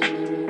Mm-hmm.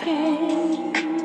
Pain.